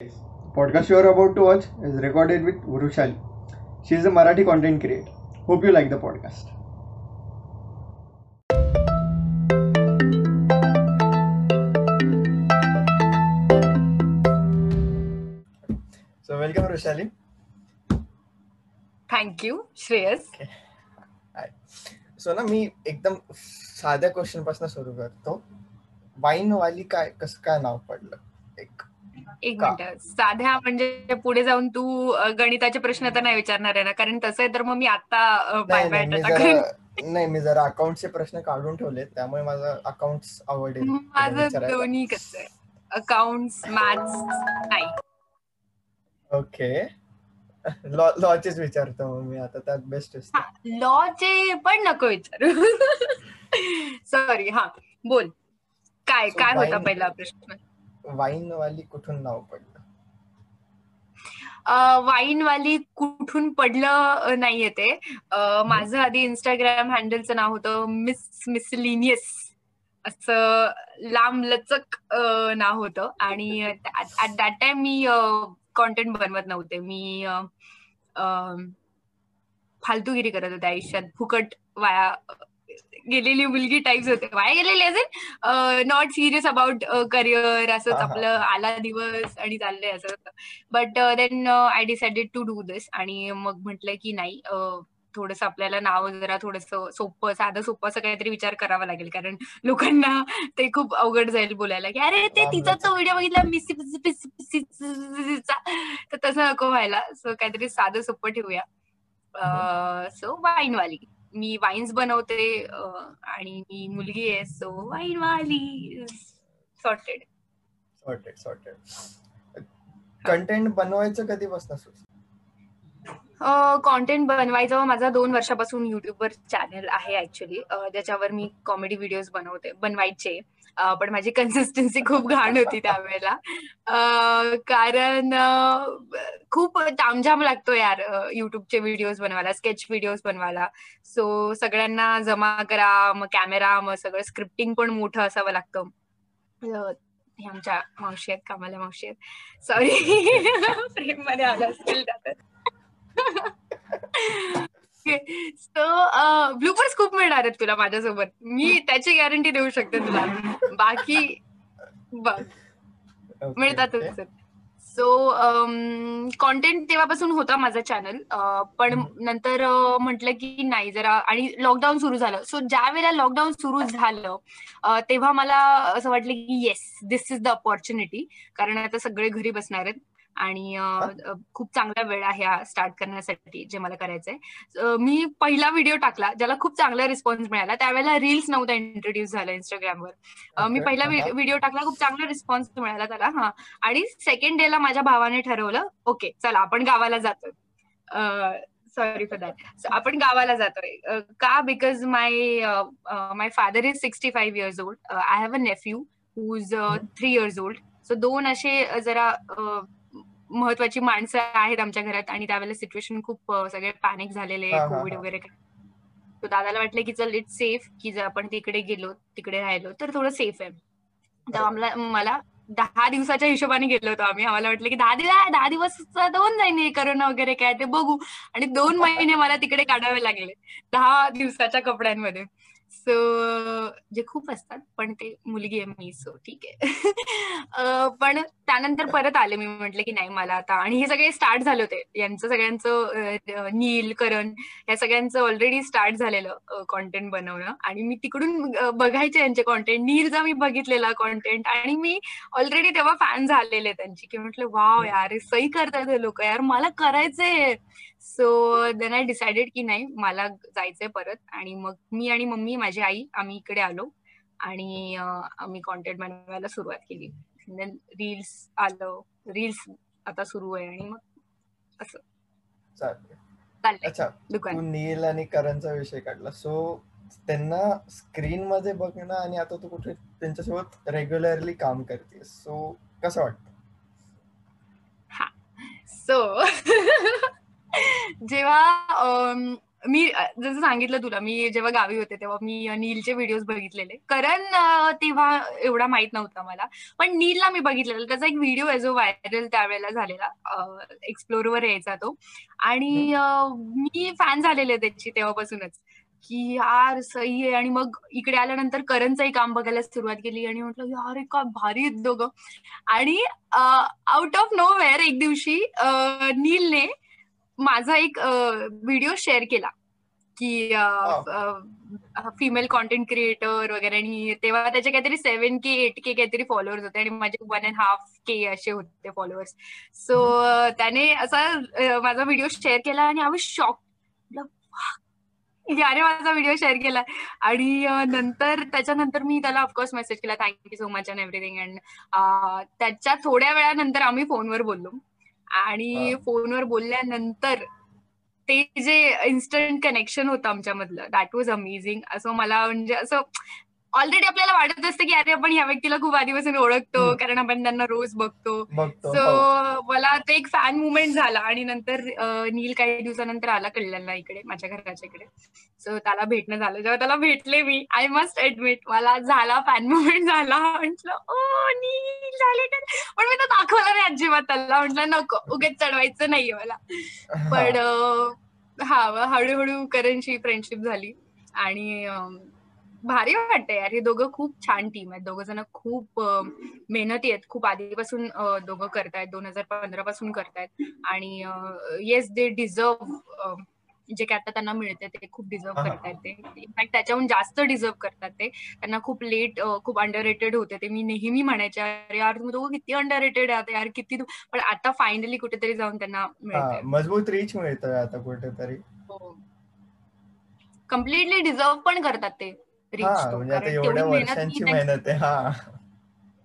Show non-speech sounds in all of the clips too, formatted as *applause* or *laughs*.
podcast you are about to watch is recorded with Urushali. She is a Marathi content creator. Hope you like the podcast. So welcome Urushali. Thank you Shreyas so ना मी एकदम साध्या क्वेश्चनपासून सुरू करतो wine वाली काय कसं काय नाव पडलं एक एक? मिनिट. साध्या म्हणजे पुढे जाऊन तू गणिताचे प्रश्न तर नाही विचारणार आहे ना? कारण तसं आहे तर मग मी आता नाही बाय नाही, बाय मी जरा अकाउंटचे प्रश्न काढून ठेवले त्यामुळे माझं अकाउंट आवडेल. माझं. दोन्ही कसं आहे? अकाउंट्स मॅथ्स नाही ओके. लॉ लॉचेच विचारतो मग मी आता. त्यात बेस्ट असतो. लॉचे पण नको विचारू. *laughs* सॉरी हा. बोल. काय काय होता पहिला प्रश्न? वाईन वाली कुठून नाव पडलं? वाईन वाली कुठून पडलं नाहीये ते माझं आधी इंस्टाग्राम हँडलचं नाव होतं मिस मिसलिनियस असं लांब लचक नाव होतं. आणि ऍट दॅट टाइम मी कॉन्टेंट बनवत नव्हते. मी फालतूगिरी करत होते आयुष्यात. फुकट वाया गेलेली मुलगी टाईप्स होते. वाया गेलेली असेल. नॉट सिरियस अबाउट करिअर असंच. आपलं आला दिवस आणि चाललंय असं but then I decided to do this आणि मग म्हटलं की नाही थोडस आपल्याला नाव जरा थोडस सोपं साधं सोपं असं काहीतरी विचार करावा लागेल. कारण लोकांना ते खूप अवघड जाईल बोलायला की अरे ते तिचा. तो व्हिडिओ बघितला तर तसं नको व्हायला. सो काहीतरी साधं सोपं ठेवूया. सो वाईन वाली. मी वाईन्स बनवते आणि मी मुलगी आहे सो वाईन वाली सॉर्टेड सॉर्टेड सॉर्टेड कंटेंट बनवायचं कधीपासून कॉन्टेंट बनवायचं माझा दोन वर्षापासून युट्यूबवर चॅनल आहे ऍक्च्युली ज्याच्यावर मी कॉमेडी व्हिडिओज बनवते बनवायचे. पण माझी कन्सिस्टन्सी खूप घाण होती त्यावेळेला. कारण खूप तामझाम लागतो यार युट्यूबचे व्हिडिओज बनवायला स्केच व्हिडिओज बनवायला. सो सगळ्यांना जमा करा मग कॅमेरा मग सगळं स्क्रिप्टिंग पण मोठं असावं लागतं. आमच्या मावशी आहेत कामाला मावशी आहेत. सॉरी प्रेम *laughs* *laughs* मध्ये आलं असतील त्यात सो ब्लूपर्स खूप मिळणार आहेत तुला माझ्यासोबत. मी *laughs* त्याची गॅरंटी देऊ शकते तुला. बाकी बघ. मिळतातच. सो कॉन्टेंट तेव्हापासून होता माझा चॅनल पण. नंतर म्हटलं की नाही जरा. आणि लॉकडाऊन सुरू झालं. सो ज्या वेळेला लॉकडाऊन सुरू झालं तेव्हा मला असं वाटलं की yes this is the opportunity कारण आता सगळे घरी बसणार आहेत. आणि खूप चांगला वेळ आहे हा स्टार्ट करण्यासाठी जे मला करायचंय. मी पहिला व्हिडिओ टाकला ज्याला खूप चांगला रिस्पॉन्स मिळाला. त्यावेळेला रील्स नव्हता इंट्रोड्यूस झाला इंस्टाग्रामवर मी पहिला. व्हिडिओ टाकला खूप चांगला रिस्पॉन्स मिळाला त्याला हा. आणि सेकंड डे ला माझ्या भावाने ठरवलं ओके चला आपण गावाला जातोय. सॉरी फॉर दॅट आपण गावाला जातोय. का? Because my my father is sixty five years old I have a nephew who is three years old so दोन असे जरा महत्वाची माणसं आहेत आमच्या घरात आणि त्यावेळेला सिच्युएशन खूप सगळे पॅनिक झालेले कोविड. वगैरे तो दादाला वाटलं की चल इट्स सेफ की जर आपण तिकडे गेलो तिकडे राहिलो तर थोडं सेफ आहे. तर आम्हाला मला दहा दिवसाच्या हिशोबाने गेलो होतो आम्ही. आम्हाला वाटलं की दहा दिवस दहा दिवस जाईन हे करोना वगैरे काय ते बघू. आणि दोन *laughs* महिने मला तिकडे काढावे लागले दहा दिवसाच्या कपड्यांमध्ये. सो जे म्हणजे खूप असतात पण ते मुलगी आहे मी सो ठीक आहे. पण त्यानंतर परत आले मी म्हटलं की नाही मला आता आणि हे सगळे स्टार्ट झाले होते. यांचं सगळ्यांचं नील करण या सगळ्यांचं ऑलरेडी स्टार्ट झालेलं कॉन्टेंट बनवणं. आणि मी तिकडून बघायचे यांचे कॉन्टेंट नीलचा मी बघितलेला कॉन्टेंट आणि मी ऑलरेडी तेव्हा फॅन झालेले त्यांची की म्हटलं वाव यार सही करतात हे लोक. यार मला करायचंय. सो देन आय डिसाइडेड की नाही मला जायचंय परत. आणि मग मी आणि मम्मी माझी आई आम्ही इकडे आलो आणि आम्ही कॉन्टेंट बनवायला सुरुवात केली. रील्स आलं रील्स आता सुरू आहे आणि मग असं. अच्छा तू नील आणि करणचा विषय काढला. सो त्यांना स्क्रीन मध्ये बघणं आणि आता तू कुठे त्यांच्यासोबत रेग्युलरली काम करतेस. सो कसं वाटतं? सो *laughs* जेव्हा मी जसं सांगितलं तुला मी जेव्हा गावी होते तेव्हा मी नीलचे व्हिडिओज बघितलेले. करण तेव्हा एवढा माहीत नव्हता मला. पण नीलला मी बघितलेला. त्याचा एक व्हिडिओ आहे जो व्हायरल त्यावेळेला झालेला. एक्सप्लोरवर यायचा तो. आणि मी फॅन झालेले त्याची तेव्हापासूनच. की यार सही आहे. आणि मग इकडे आल्यानंतर करणचंही काम बघायला सुरुवात केली. आणि म्हटलं यार का भारी दोघं. आणि आउट ऑफ नो वेअर एक दिवशी नीलने माझा एक व्हिडिओ शेअर केला. की फिमेल कॉन्टेंट क्रिएटर वगैरे आणि तेव्हा त्याचे काहीतरी सेव्हन के एट के काहीतरी फॉलोअर्स होते आणि माझे वन अँड हाफ के असे होते फॉलोअर्स सो त्याने असा माझा व्हिडिओ शेअर केला आणि आय वॉज शॉक याने माझा व्हिडिओ शेअर केला. आणि नंतर त्याच्यानंतर मी त्याला ऑफकोर्स मेसेज केला thank you so much and everything and त्याच्या थोड्या वेळानंतर आम्ही फोनवर बोललो. आणि फोनवर बोलल्यानंतर ते जे इन्स्टंट कनेक्शन होतं आमच्यामधलं दॅट वॉज अमेझिंग असं मला म्हणजे असं ऑलरेडी आपल्याला वाटत असतं की अरे आपण ह्या व्यक्तीला खूप आधीपासून ओळखतो कारण आपण त्यांना रोज बघतो. सो हो. मला ते एक फॅन मुवमेंट झाला आणि नंतर नील काही दिवसानंतर आला कल्याणला इकडे माझ्या घराच्या इकडे. सो त्याला भेटणं झालं. जेव्हा त्याला भेटले मी आय मस्ट ऍडमिट मला झाला फॅन मुवमेंट झाला. म्हंटल ओ नील झाले तर पण मी तर दाखवलं नाही अजिबात त्याला. म्हटलं नको उगेच चढवायचं नाहीये मला. पण हा हळूहळू करणची फ्रेंडशिप झाली. आणि भारी वाटतंय यार. हे दोघं खूप छान टीम आहेत. दोघं जण खूप मेहनती आहेत. खूप आधीपासून दोघं करतायत. दोन हजार पंधरा पासून करतायत. आणि येस दे डिझर्व जे काय आता त्यांना मिळते ते खूप डिझर्व करतायत ते. इनफॅक्ट त्याच्याहून जास्त डिझर्व करतात ते. त्यांना खूप लेट खूप अंडर रेटेड होते ते. मी नेहमी म्हणायचे अरे यार तुम्ही दोघं किती अंडर रेटेड आहे यार किती पण आता फायनली कुठेतरी जाऊन त्यांना मिळते मजबूत रीच मिळतोय आता कुठेतरी. हो. कम्प्लिटली डिझर्व पण करतात ते. म्हणजे मेहनत आहे हा.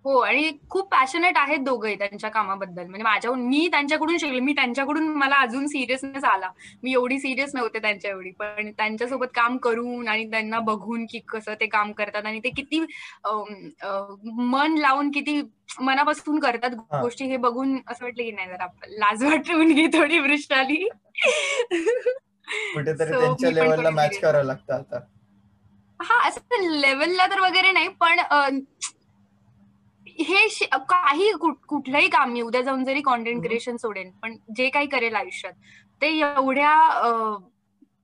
हो आणि खूप पॅशनेट आहेत दोघंही त्यांच्या कामाबद्दल. म्हणजे माझ्याहून मी त्यांच्याकडून शिकले. मी त्यांच्याकडून मला अजून सिरियसनेस आला. मी एवढी सिरियस नव्हते त्यांच्या एवढी पण त्यांच्यासोबत काम करून आणि त्यांना बघून की कसं ते काम करतात आणि ते किती मन लावून किती मनापासून करतात गोष्टी हे बघून असं वाटलं की नाही जरा लाज वाटून घे थोडी वृष्टाली कुठेतरी त्यांच्या लेवलला मॅच करावं लागतं आता. हा असं लेवलला तर वगैरे नाही पण हे काही कुठलंही काम मी उद्या जाऊन जरी कॉन्टेंट क्रिएशन सोडेन पण जे काही करेल आयुष्यात ते एवढ्या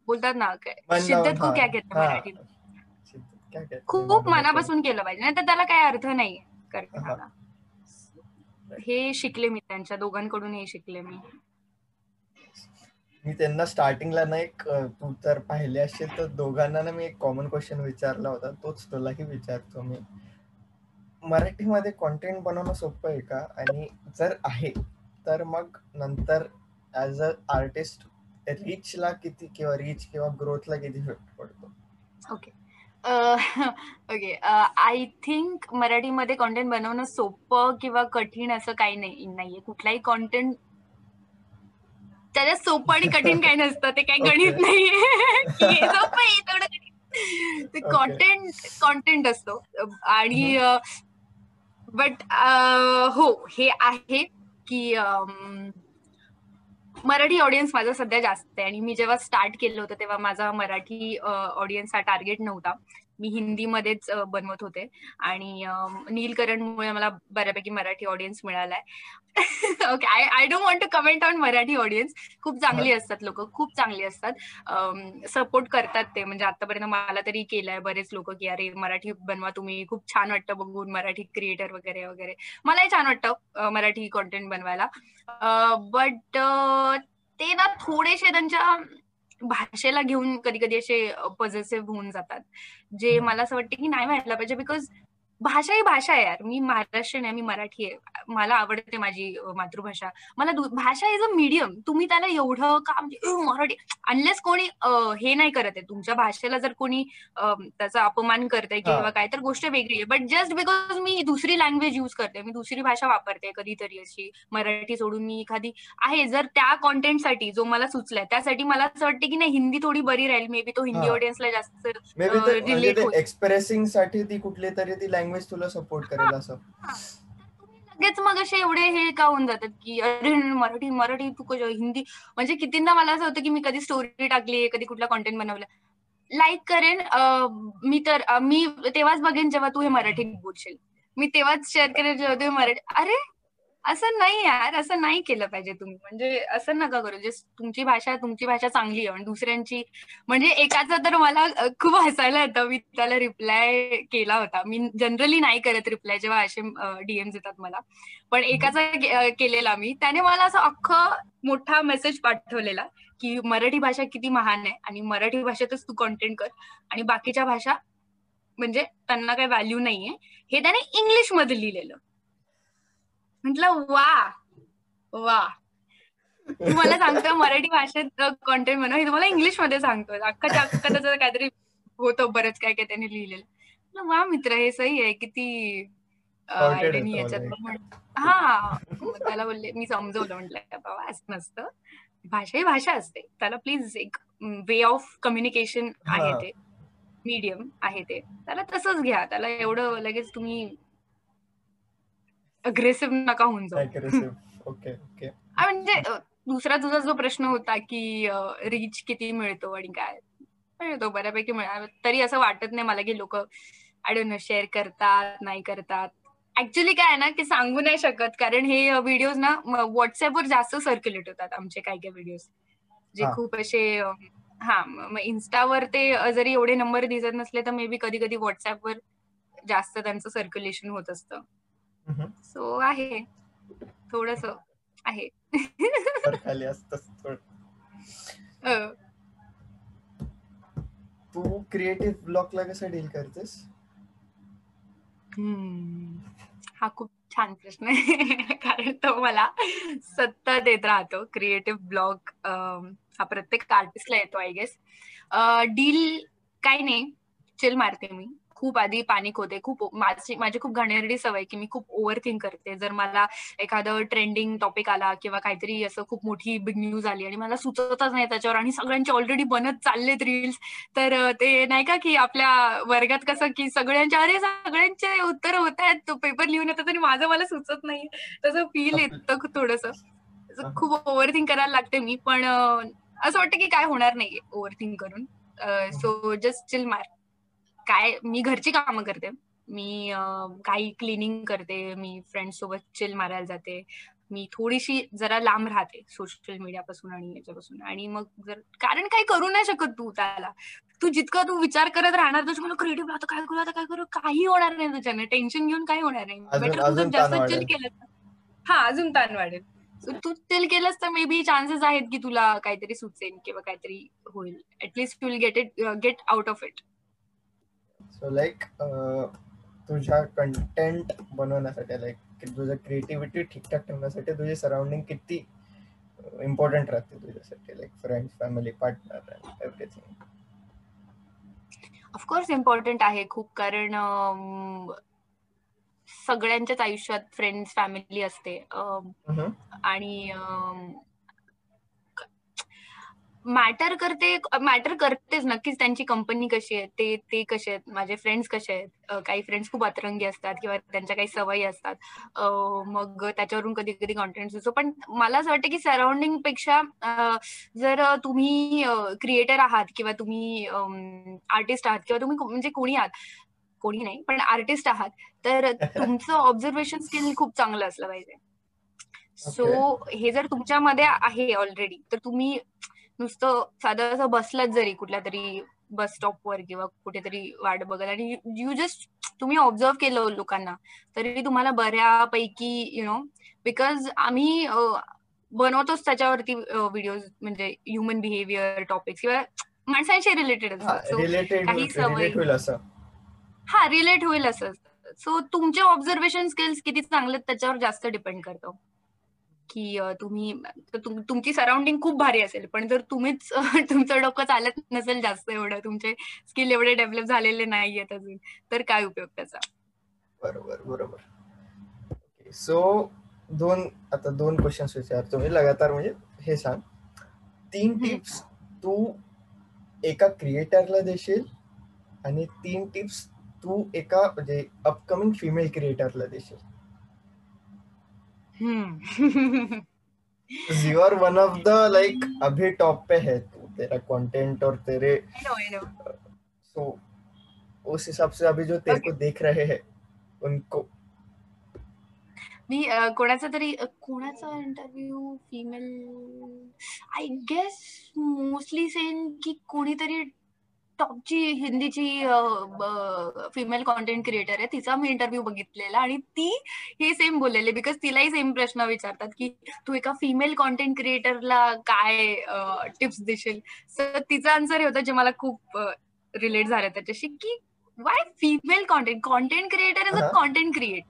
बोलतात ना शिद्दत खूप काय घेत मराठीत खूप मनापासून केलं पाहिजे नाही तर त्याला काही अर्थ नाही करण्याला हे शिकले मी त्यांच्या दोघांकडून हे शिकले मी. मी त्यांना स्टार्टिंगला ना एक तू तर पाहिले असेल तर दोघांना ना मी एक कॉमन क्वेश्चन विचारला होता. तोच तुलाही विचारतो मी. मराठीमध्ये कॉन्टेंट बनवणं सोपं आहे का? आणि जर आहे तर मग नंतर ऍज अ आर्टिस्ट रीचला किती किंवा रीच किंवा ग्रोथला किती इफेक्ट पडतो? ओके ओके आय थिंक मराठीमध्ये कॉन्टेंट बनवणं सोपं किंवा कठीण असं काही नाही नाहीये. कुठलाही कॉन्टेंट त्याच्यात सोपं आणि कठीण काही नसतं ते काही गणित *laughs* नाहीये. *laughs* सोपं आहे तेवढं ते कॉन्टेंट कॉन्टेंट असतो. आणि बट हो हे आहे की मराठी ऑडियन्स माझा सध्या जास्त आहे. आणि मी जेव्हा स्टार्ट केलं होतं तेव्हा माझा मराठी ऑडियन्स हा टार्गेट नव्हता. मी हिंदीमध्येच बनवत होते. आणि नीलकरणमुळे मला बऱ्यापैकी मराठी ऑडियन्स मिळालाय. Okay I I don't want to comment on Marathi audience खूप चांगली असतात लोक खूप चांगली असतात. सपोर्ट करतात ते. म्हणजे आतापर्यंत मला तरी केलंय बरेच लोक की अरे मराठी बनवा तुम्ही. खूप छान वाटतं बघून मराठी क्रिएटर वगैरे वगैरे. मलाही छान वाटतं मराठी कॉन्टेंट बनवायला. बट ते ना थोडेसे त्यांच्या भाषेला घेऊन कधी कधी असे पॉझिटिव्ह होऊन जातात. जे मला असं वाटतं की नाही व्हायला पाहिजे बिकॉज भाषा ही भाषा आहे यार. मी महाराष्ट्रीयन आहे मी मराठी आहे. मला आवडते माझी मातृभाषा. मला भाषा इज अ मीडियम तुम्ही त्याला एवढं का म्हणजे मराठी अनलेस कोणी हे नाही करत आहे. तुमच्या भाषेला जर कोणी त्याचा अपमान करते किंवा काय तर गोष्ट वेगळी आहे. बट जस्ट बिकॉज मी दुसरी लँग्वेज युज करते मी दुसरी भाषा वापरते कधीतरी अशी मराठी सोडून मी एखादी आहे. जर त्या कॉन्टेंटसाठी जो मला सुचलाय त्यासाठी मला असं वाटतं की नाही हिंदी थोडी बरी राहील. मे बी तो हिंदी ऑडियन्सला जास्त रिलेट एक्सप्रेसिंगसाठी ती कुठली तरी ती लँग्वेज तुला सपोर्ट करेल असं. लगेच मग असे एवढे हे का होऊन जातात की अरे मराठी मराठी तू हिंदी. म्हणजे कितींदा मला असं होतं की मी कधी स्टोरी टाकली कधी कुठला कॉन्टेंट बनवला. लाईक करेन मी तर मी तेव्हाच बघेन जेव्हा तू हे मराठीत बोलशील. मी तेव्हाच शेअर करेन जेव्हा तू हे मराठी अरे असं नाही यार असं नाही केलं पाहिजे तुम्ही. म्हणजे असं नका करू. जे तुमची भाषा तुमची भाषा चांगली आहे आणि दुसऱ्यांची. म्हणजे एकाचा तर मला खूप हसायला येतं. मी त्याला रिप्लाय केला होता. मी जनरली नाही करत रिप्लाय जेव्हा असे डीएम येतात मला. पण एकाचा केलेला मी. त्याने मला असं अख्खं मोठा मेसेज पाठवलेला की मराठी भाषा किती महान आहे आणि मराठी भाषेतच तू कॉन्टेंट कर आणि बाकीच्या भाषा म्हणजे त्यांना काही व्हॅल्यू नाहीये. हे त्याने इंग्लिशमध्ये लिहिलेलं. म्हटलं वा वा. तू मला सांगतो मराठी भाषेत कॉन्टेंट बनव हे तुम्हाला इंग्लिशमध्ये सांगतो अख्खाच्या अख्खा त्याचं काहीतरी होतं बरंच काय काय त्याने लिहिलेलं. वा मित्र हे सही आहे किती याच्यात हा त्याला बोलले मी समजवलं. म्हटलं बाबा असं नसतं. भाषा ही भाषा असते. त्याला प्लीज एक वे ऑफ कम्युनिकेशन आहे. ते. मीडियम आहे ते. त्याला तसंच घ्या. त्याला एवढं लगेच तुम्ही अग्रेसिव्ह नका होऊन जाऊ. अग्रेसिव्ह ओके ओके हा, म्हणजे दुसरा तुझा जो प्रश्न होता की रीच किती मिळतो आणि काय? मिळतो बऱ्यापैकी मिळा तरी असं वाटत नाही मला की लोक आय डोंट नो शेअर करतात नाही करतात. ऍक्च्युली काय ना की सांगू नाही शकत. कारण हे व्हिडिओज ना व्हॉट्सअपवर जास्त सर्क्युलेट होतात आमचे काही काही व्हिडिओज जे. खूप असे हा मग इन्स्टावर ते जरी एवढे नंबर दिसत नसले तर मे बी कधी कधी व्हॉट्सअपवर जास्त त्यांचं सर्क्युलेशन होत असतं. सो आहे. थोडस आहे. खाली. अ, तू क्रिएटिव्ह ब्लॉकला कसं डील करतेस? हम्म. हा खूप छान प्रश्न आहे. *laughs* कारण तो मला सतत येत राहतो. क्रिएटिव्ह ब्लॉग हा प्रत्येक आर्टिस्टला येतो आय गेस डील काही नाही. चिल मारते मी. खूप आधी पॅनिक होते. खूप माझी माझी खूप घाणेरडी सवय की मी खूप ओव्हर थिंक करते. जर मला एखादं ट्रेंडिंग टॉपिक आला किंवा काहीतरी असं खूप मोठी बिग न्यूज आली आणि मला सुचतच नाही त्याच्यावर आणि सगळ्यांचे ऑलरेडी बनत चाललेत रील्स तर ते नाही का की आपल्या वर्गात कसं की सगळ्यांच्या अरे सगळ्यांचे उत्तर होत आहेत. पेपर लिहून येतात आणि माझं मला सुचत नाही. तसं फील येतं थोडस. खूप ओव्हर थिंक करायला लागते मी. पण असं वाटतं की काय होणार नाही ओव्हर थिंक करून सो जस्ट चिल मार्क काय मी घरची कामं करते. मी काही क्लिनिंग करते मी फ्रेंड सोबत चिल मारायला जाते. मी थोडीशी जरा लांब राहते सोशल मीडियापासून आणि याच्यापासून. आणि मग जर कारण काही करू नाही शकत तू त्याला. तू जितका तू विचार करत राहणार तुझं मला क्रिएटिव्ह आता काय करू आता काय करू? काही होणार नाही तुझ्याने. टेन्शन घेऊन काही होणार नाही. बेटर तू जास्त चिल. केलं हा अजून ताण वाढेल. तू चिल केलंस तर मे बी चान्सेस आहेत की तुला काहीतरी सुचेल किंवा काहीतरी होईल. At least you will get it get out of it so like तुझ्या कंटेंट बनवण्यासाठी लाईक तुझं क्रिएटिव्हिटी ठीकठाक ठेवण्यासाठी तुझे सराउंडिंग किती इम्पॉर्टंट राहते तुझ्यासाठी like friends family partner everything of course important आहे खूप कारण अम, सगळ्यांच्याच आयुष्यात फ्रेंड्स फॅमिली असते. अम, आणि मॅटर करते मॅटर करतेच नक्कीच त्यांची कंपनी कशी आहे ते ते कसे आहेत माझे फ्रेंड्स कसे आहेत काही फ्रेंड्स खूप अतरंगी असतात किंवा त्यांच्या काही सवयी असतात मग त्याच्यावरून कधी कधी कॉन्टेंट सुचतो. पण मला असं वाटतं की सराउंडिंगपेक्षा जर तुम्ही क्रिएटर आहात किंवा तुम्ही आर्टिस्ट आहात किंवा तुम्ही म्हणजे कोणी आहात कोणी नाही पण आर्टिस्ट आहात तर तुमचं *laughs* ऑब्झर्वेशन स्किल खूप चांगलं असलं पाहिजे. सो हे जर तुमच्यामध्ये आहे ऑलरेडी तर तुम्ही नुसतं साधं असं बसलात जरी कुठल्या तरी बस स्टॉपवर किंवा कुठेतरी वाट बघत आणि यू जस्ट तुम्ही ऑब्झर्व केलं लोकांना तरी तुम्हाला बऱ्यापैकी यु नो बिकॉज आम्ही बनवतोच त्याच्यावरती व्हिडिओज म्हणजे ह्युमन बिहेवियर टॉपिक्स किंवा माणसांशी रिलेटेड असतात. काही सवयी- हा रिलेट होईल असं. सो तुमचे ऑब्झर्वेशन स्किल्स किती चांगले त्याच्यावर जास्त डिपेंड करतो. की तुम्ही तुम- तुमची सराउंडिंग खूप भारी असेल पण जर तुम्हीच *laughs* तुमचं डोकं चालत नसेल जास्त एवढं तुमचे स्किल एवढे डेव्हलप झालेले नाहीयेत अजून तर काय उपयोग त्याचा बरोबर बरोबर ओके सो दोन आता दोन क्वेश्चन्स विचारतो मी लगातार म्हणजे हे सांग तीन. टिप्स तू एका क्रिएटरला देशील आणि तीन टिप्स तू एका म्हणजे अपकमिंग फिमेल क्रिएटरला देशील. You are one of the like अभी टॉप पे है तू तेरा कंटेंट और तेरे. सो उस हिसाब से अभी जो तेरे okay. को देख रहे हैं उनको मी कोणाचा तरी कोणाचा interview female I guess mostly seen की कोणीतरी टॉपची हिंदीची फिमेल कॉन्टेंट क्रिएटर आहे तिचा मी इंटरव्ह्यू बघितलेला आणि ती हे सेम बोललेले बिकॉज तिलाही सेम प्रश्न विचारतात की तू एका फिमेल कॉन्टेंट क्रिएटरला काय टिप्स देशील? सर तिचा आन्सर हे होतं जे मला खूप रिलेट झालं त्याच्याशी की why female content content creator is a. Content create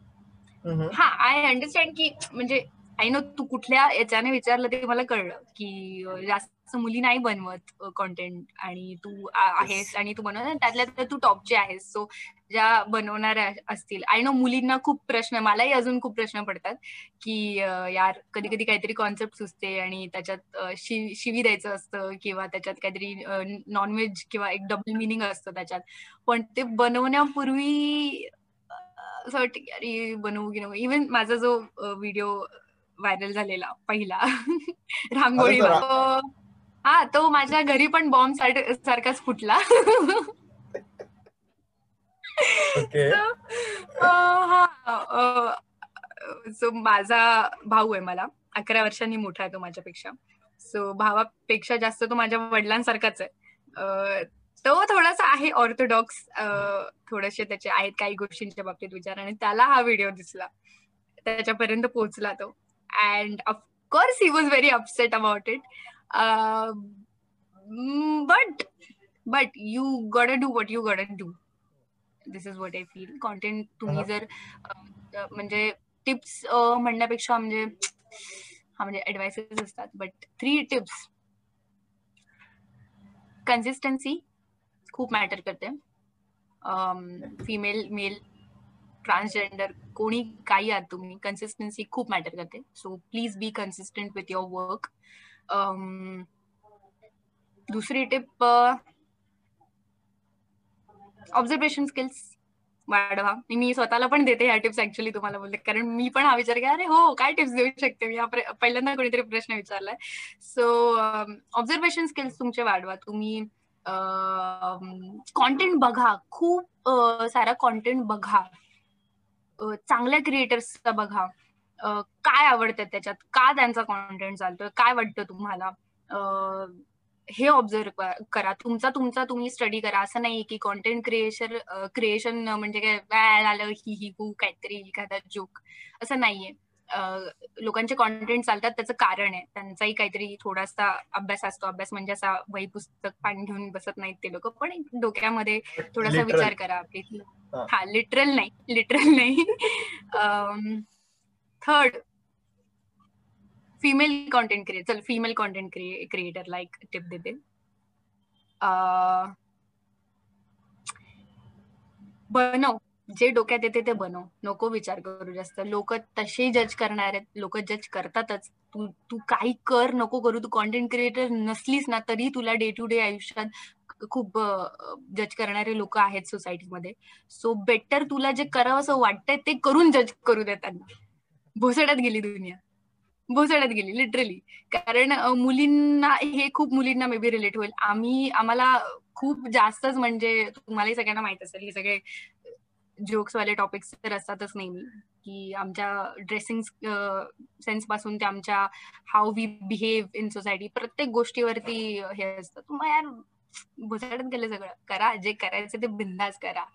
हा आय अंडरस्टँड की म्हणजे आय नो तू कुठल्या याच्याने विचारलं ते मला कळलं की जास्त मुली नाही बनवत कॉन्टेंट आणि तू आहेस आणि तू बनवत त्यातल्या त्यात तू टॉपचे आहेस. सो ज्या बनवणाऱ्या असतील आय नो मुलींना खूप प्रश्न मलाही अजून खूप प्रश्न पडतात की यार कधी कधी काहीतरी कॉन्सेप्ट सुचते आणि त्याच्यात शिवी शिवी द्यायचं असतं किंवा त्याच्यात काहीतरी नॉनव्हेज किंवा एक डबल मिनिंग असतं त्याच्यात. पण ते बनवण्यापूर्वी असं वाटतं की अरे बनवू की नको. इव्हन माझा जो व्हिडिओ व्हायरल झालेला पहिला. *laughs* रांगोळी हा तो माझ्या घरी पण बॉम्ब सारखाच फुटला. ओके. *laughs* हा सो माझा भाऊ आहे मला. अकरा वर्षांनी मोठा आहे तो माझ्यापेक्षा. सो भावापेक्षा जास्त तो माझ्या वडिलांसारखाच आहे. तो थोडासा आहे ऑर्थोडॉक्स थोडेसे त्याचे आहेत काही गोष्टींच्या बाबतीत विचार आणि त्याला हा व्हिडिओ दिसला. त्याच्यापर्यंत पोहोचला तो. And of course he was very upset about it but but you got do what you got do this is what I feel content तुम्ही हा. जर अं, म्हणजे टिप्स म्हणण्यापेक्षा म्हणजे हा म्हणजे ऍडवाइसेस असतात. बट थ्री टिप्स कन्सिस्टन्सी खूप मॅटर करते. फिमेल मेल ट्रान्सजेंडर कोणी काही आहात तुम्ही कन्सिस्टन्सी खूप मॅटर करते. So please be consistent with your work दुसरी टिप ऑब्झर्वेशन स्किल्स वाढवा. मी स्वतःला पण देते ह्या टिप्स ऍक्च्युली तुम्हाला बोलते कारण मी पण हा विचार केला अरे हो काय टिप्स देऊ शकते? मी पहिल्यांदा कोणीतरी प्रश्न विचारलाय. सो ऑब्झर्वेशन स्किल्स तुमचे वाढवा. तुम्ही कॉन्टेंट बघा. खूप सारा कॉन्टेंट बघा. चांगल्या क्रिएटर्सचा बघा. काय आवडतं त्याच्यात? का त्यांचा कॉन्टेंट चालतोय? काय वाटतं तुम्हाला? हे ऑब्झर्व करा. तुमचा तुमचा तुम्ही स्टडी करा. असं नाही की कॉन्टेंट क्रिएशन क्रिएशन म्हणजे काय आलं ही ही हू काहीतरी एखादा जोक असं नाहीये. लोकांचे कॉन्टेंट चालतात त्याचं कारण आहे. त्यांचाही काहीतरी थोडासा अभ्यास असतो. अभ्यास म्हणजे असा वही पुस्तक पाणी घेऊन बसत नाहीत ते लोक. पण डोक्यामध्ये थोडासा. विचार करा आपली. हा. लिटरल नाही. लिटरल नाही. थर्ड फिमेल कॉन्टेंट क्रिएट चल फिमेल कॉन्टेंट क्रिएटरला एक टिप देते. बनव. जे डोक्यात येते ते बनव. नको विचार करू जास्त. लोक तसे जज करणार आहेत. लोक जज करतातच. तू तू काही कर नको करू. तू कॉन्टेंट क्रिएटर नसलीस ना तरी तुला डे टू डे आयुष्यात खूप जज करणारे लोक आहेत सोसायटीमध्ये सो बेटर तुला जे करावं असं वाटतंय ते करून जज करू दे त्यांना. भोसड्यात गेली दुनिया. भोसड्यात गेली लिटरली कारण मुलींना हे खूप मुलींना मे बी रिलेट होईल. आम्ही आम्हाला खूप जास्तच म्हणजे तुम्हालाही सगळ्यांना माहीत असेल हे सगळे जोक्स वाले टॉपिक्स तर असतातच नेहमी की आमच्या ड्रेसिंग सेन्सपासून ते आमच्या how we behave in society प्रत्येक गोष्टीवरती हे असतं मग यार भोसड्यात गेलं सगळं करा जे करायचं ते बिंदास करा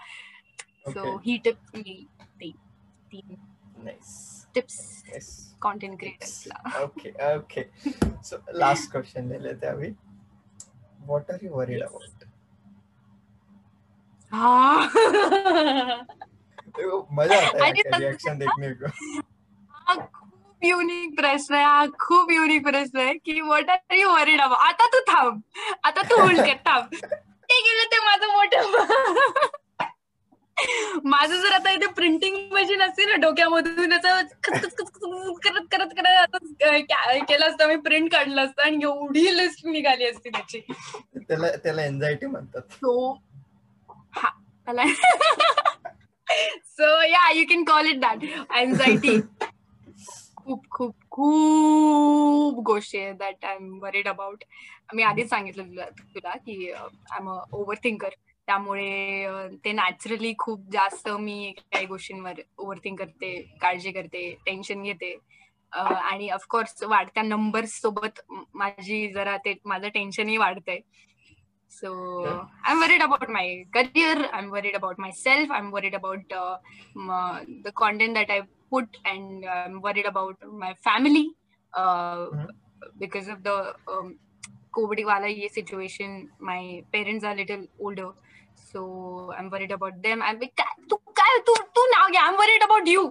सो. ही टिप ती. टिप्स. कॉन्टेंट क्रिएटर्सला Okay. Okay. So last question ले लेते हैं अभी. What are you worried Yes. about? हा. देखो, मजा आता है आणि आपका तसं- रिएक्शन देखने को हा खूप युनिक प्रश्न आहे हा खूप युनिक प्रश्न आहे की what are you worried about आता तू थांब. आता तू होल्ड कर थांब. ते गेलं ते माझं मोठं माझं जर आता इथे प्रिंटिंग मशीन असते ना डोक्यामधून करत करत करत केलं असतं मी प्रिंट काढलं असतं आणि एवढी लिस्ट निघाली असती त्याची. त्याला त्याला एन्झायटी म्हणतात. सो हा मला so yeah you can call it that खूप खूप खूप गोष्टी आहेत that I am worried about मी आधीच सांगितलं तुला तुला की आय एम ओव्हर थिंकर त्यामुळे uh, ते नॅचरली खूप जास्त मी काही गोष्टींवर ओव्हर थिंक करते काळजी करते टेन्शन घेते. Uh, आणि ऑफकोर्स वाढत्या नंबर्स सोबत माझी जरा ते माझं टेन्शनही वाढतंय. So I am worried about my career I am worried about myself I am worried about the content that I put and I'm worried about my family uh, because of the um, COVID wala ye situation. My parents are little older, so I'm worried about them. I'm like, "काय- तू काय तू तू नाव घे I'm worried about you.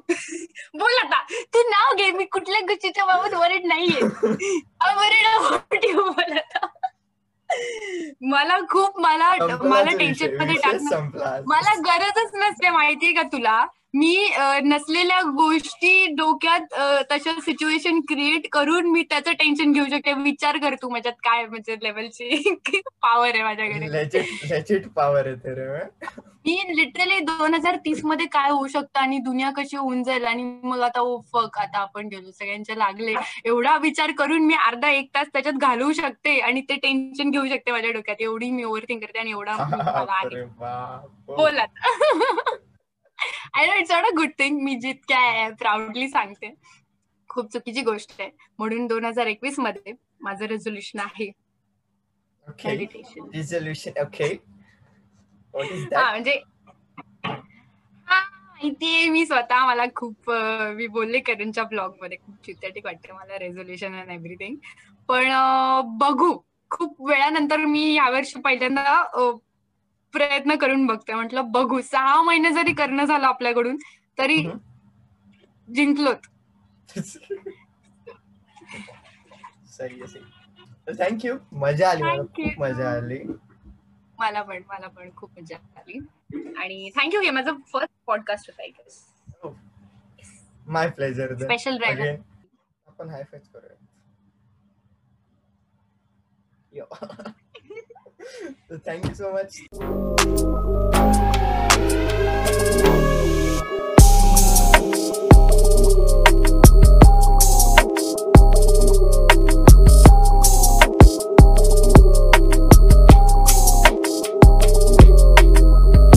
बोल आता तू नाव घे मी कुठल्या गोष्टीच्या बाबत worried नाहीये I'm worried about you बोल आता मला खूप मला मला टेन्शन. मध्ये टाकणं मला गरजच नसते माहितीये का तुला मी नसलेल्या गोष्टी डोक्यात तशा सिच्युएशन क्रिएट करून मी त्याचं टेन्शन घेऊ शकते. विचार कर तू माझ्यात काय म्हणजे लेवलची पॉवर आहे माझ्याकडे. पॉवर रे मी. लिटरली दोन हजार तीसमध्ये काय होऊ शकतं आणि दुनिया कशी होऊन जाईल आणि मग आता ओ फक आता आपण गेलो. सगळ्यांचे लागले. एवढा विचार करून मी अर्धा एक तास त्याच्यात घालवू शकते आणि ते टेन्शन घेऊ शकते माझ्या डोक्यात. एवढी मी ओव्हर थिंक करते आणि एवढा *laughs* आहे. बोला *laughs* I know it's not a good thing मी जितक्या प्राऊडली सांगते. खूप चुकीची गोष्ट आहे. म्हणून दोन हजार एकवीसमध्ये माझं रेझोल्युशन आहे. ओके मेडिटेशन म्हणजे माहितीये मी स्वतः मला खूप मी बोलले करणच्या ब्लॉगमध्ये खूप चित्याटिक वाटते मला रेझोल्युशन अँड एव्हरीथिंग पण बघू. खूप वेळानंतर मी यावर्षी पहिल्यांदा प्रयत्न करून बघते म्हटलं बघू सहा महिने जरी करणं झालं आपल्याकडून तरी जिंकलोत. थँक्यू मजा आली मला. खूप मजा आली. मला पण मला पण खूप मजा आली. आणि थँक्यू हे माझं फर्स्ट पॉडकास्ट होता एक माय प्लेजर स्पेशल अगेन आपण हाय फायच करूया so *laughs* thank you so much.